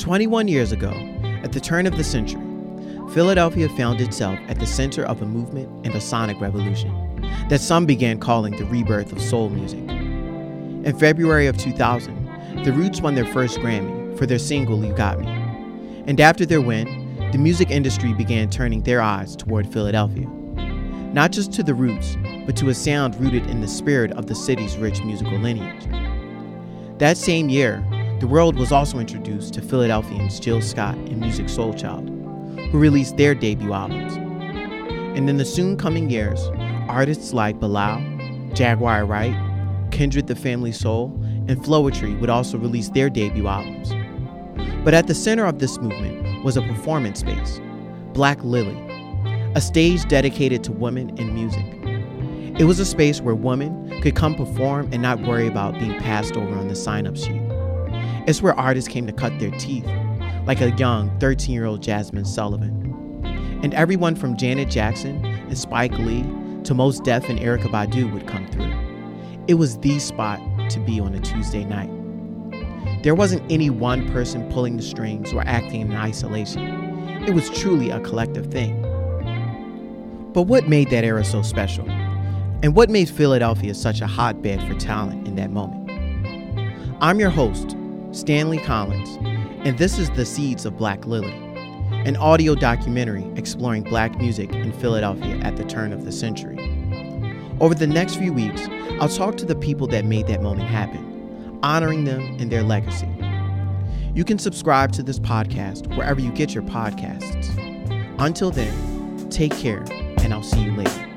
21 years ago, at the turn of the century, Philadelphia found itself at the center of a movement and a sonic revolution that some began calling the rebirth of soul music. In February of 2000, The Roots won their first Grammy for their single You Got Me. And after their win, the music industry began turning their eyes toward Philadelphia. Not just to the roots, but to a sound rooted in the spirit of the city's rich musical lineage. That same year, the world was also introduced to Philadelphians Jill Scott and Musiq Soulchild, who released their debut albums. And in the soon coming years, artists like Bilal, Jaguar Wright, Kindred the Family Soul, and Floetry would also release their debut albums. But at the center of this movement was a performance space, Black Lily, a stage dedicated to women and music. It was a space where women could come perform and not worry about being passed over on the sign up sheet. It's where artists came to cut their teeth, like a young 13 year old Jazmine Sullivan. And everyone from Janet Jackson and Spike Lee to Mos Def and Erykah Badu would come through. It was the spot to be on a Tuesday night. There wasn't any one person pulling the strings or acting in isolation. It was truly a collective thing. But what made that era so special? And what made Philadelphia such a hotbed for talent in that moment? I'm your host, Stanley Collins, and this is The Seeds of Black Lily, an audio documentary exploring black music in Philadelphia at the turn of the century. Over the next few weeks, I'll talk to the people that made that moment happen, honoring them and their legacy. You can subscribe to this podcast wherever you get your podcasts. Until then, take care, and I'll see you later.